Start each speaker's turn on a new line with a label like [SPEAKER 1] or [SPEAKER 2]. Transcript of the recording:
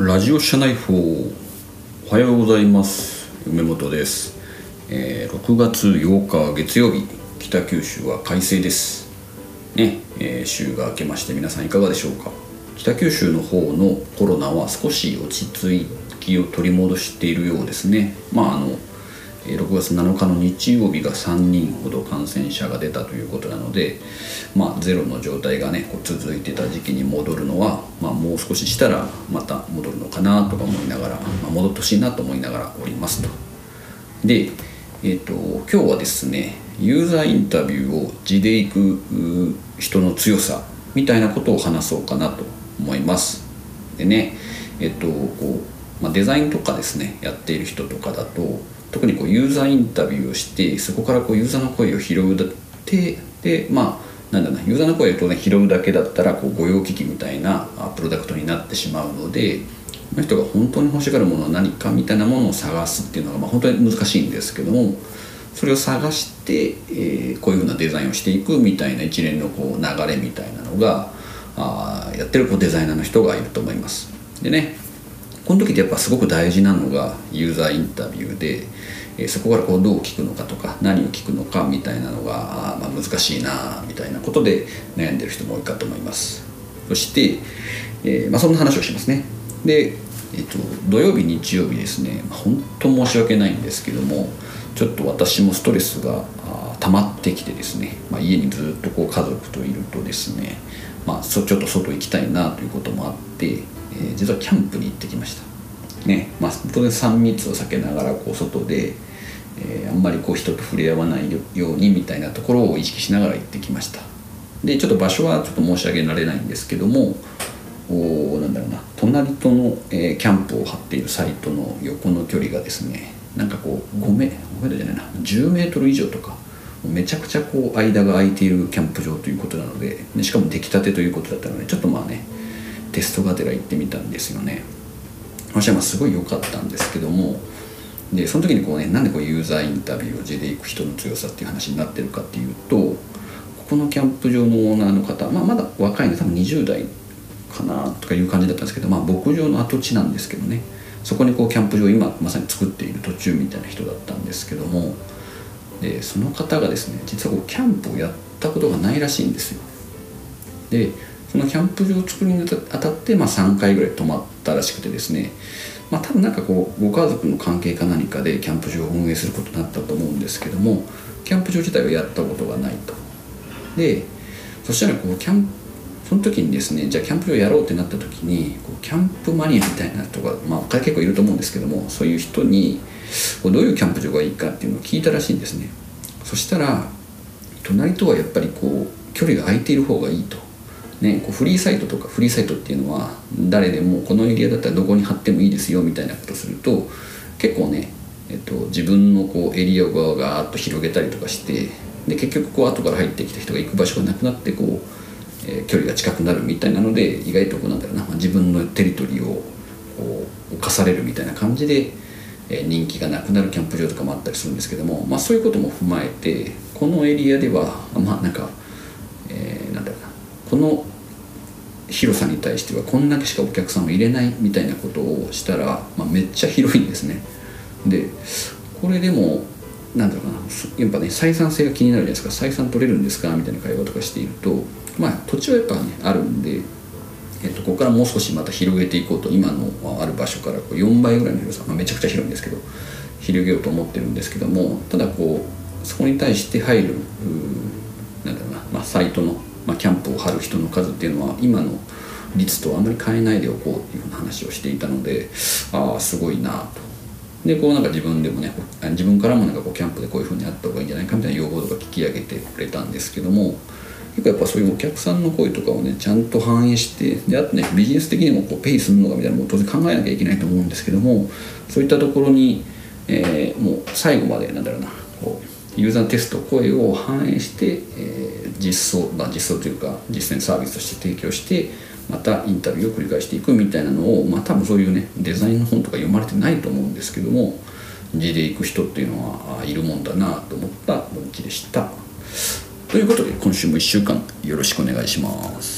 [SPEAKER 1] ラジオ社内報。おはようございます。梅本です、えー6月8日月曜日。北九州は快晴です。ね、えー週が明けまして皆さんいかがでしょうか。北九州の方のコロナは少し落ち着きを取り戻しているようですね。まああの6月7日の日曜日が3人ほど感染者が出たということなので、まあ、ゼロの状態がねこう続いてた時期に戻るのは、まあ、もう少ししたらまた戻るのかなとか思いながら、まあ、戻ってほしいなと思いながらおりますと。で、えー、と今日はですねユーザーインタビューを地で行く人の強さみたいなことを話そうかなと思います。でねえっ、とこう、まあ、デザインとかですねやっている人とかだと特にこうユーザーインタビューをしてそこからこうユーザーの声を拾うだってでまあなんだなユーザーの声を当然拾うだけだったらこう御用聞きみたいなプロダクトになってしまうのでこの人が本当に欲しがるものは何かみたいなものを探すっていうのがまあ本当に難しいんですけどもそれを探して、えーこういうふうなデザインをしていくみたいな一連のこう流れみたいなのがあやってるこうデザイナーの人がいると思います。でねこの時ってやっぱすごく大事なのがユーザーインタビューで、えーそこからこうどう聞くのかとか何を聞くのかみたいなのが、まあ、難しいなみたいなことで悩んでる人も多いかと思います。そして、えーまあ、そんな話をしますね。で、えっと土曜日日曜日ですね。まあ本当申し訳ないんですけどもちょっと私もストレスが溜まってきてですね、まあ、家にずっとこう家族といるとですね、まあ、ちょっと外行きたいなということもあって、えー実はキャンプに行ってきました。ねまあ、当然3密を避けながらこう外で、えーあんまりこう人と触れ合わないようにみたいなところを意識しながら行ってきました。でちょっと場所はちょっと申し上げられないんですけどもおなんだろうな。隣との、えーキャンプを張っているサイトの横の距離がですねなんかこう5メ5メートルじゃないな。10メートル以上とかめちゃくちゃこう間が空いているキャンプ場ということでしかも出来たてということだったのでちょっとまあねテストがてら行ってみたんですよね。私はまあすごい良かったんですけどもでその時にこうねなんでこうユーザーインタビューを地で行く人の強さっていう話になってるかっていうとここのキャンプ場のオーナーの方、まあ、まだ若いの多分20代かなとかいう感じだったんですけど、まあ、牧場の跡地なんですけどね。そこにこうキャンプ場を今まさに作っている途中みたいな人だったんですけどもでその方がですね実はこうキャンプをやったことがないらしいんですよ。でそのキャンプ場を作るにあたって、まあ、3回ぐらい泊まったらしくてですね。まあ多分なんかこうご家族の関係か何かでキャンプ場を運営することになったと思うんですけどもキャンプ場自体はやったことがないと。でそしたらこうキャンその時にですねじゃあキャンプ場やろうってなった時にこうキャンプマニアみたいな人が、まあ、結構いると思うんですけどもそういう人にこうどういうキャンプ場がいいかっていうのを聞いたらしいんですね。そしたら隣とはやっぱりこう距離が空いている方がいいと、ね、こうフリーサイトとかフリーサイトっていうのは誰でもこのエリアだったらどこに貼ってもいいですよみたいなことすると結構ね、えっと、自分のこうエリアをガーッと広げたりとかしてで結局こう後から入ってきた人が行く場所がなくなってこう、えー距離が近くなるみたいなので意外とこうなんだろうな、まあ自分のテリトリーをこう侵されるみたいな感じで、えー人気がなくなるキャンプ場とかもあったりするんですけども、まあ、そういうことも踏まえてこのエリアではまあなんか、この広さに対してはこんだけしかお客さんを入れないみたいなことをしたら、まあ、めっちゃ広いんですね。でこれでもなんだろうなやっぱね採算性が気になるじゃないですか。採算取れるんですかみたいな会話とかしているとまあ土地はやっぱねあるんでえっと、ここからもう少しまた広げていこうと今のある場所からこう4倍ぐらいの広さ、まあ、めちゃくちゃ広いんですけど広げようと思ってるんですけどもただこうそこに対して入るうなんだろうな、まあ、サイトの、まあ、キャンプを張る人の数っていうのは今の率とあんまり変えないでおこうっていうふうな話をしていたのでああすごいなと。でこうなんか自分でもね自分からもなんかこうキャンプでこういうふうにやった方がいいんじゃないかみたいな要望とか聞き上げてくれたんですけども結構やっぱそういうお客さんの声とかをねちゃんと反映してであとねビジネス的にもこうペイするのかみたいなのも当然考えなきゃいけないと思うんですけどもそういったところに、えーもう最後までなんだろうなこうユーザーテスト声を反映して、えー実装、まあ、実装というか実践サービスとして提供してまたインタビューを繰り返していくみたいなのをまあ多分そういうねデザインの本とか読まれてないと思うんですけども字で行く人っていうのはいるもんだなと思った文記でした。ということで今週も1週間よろしくお願いします。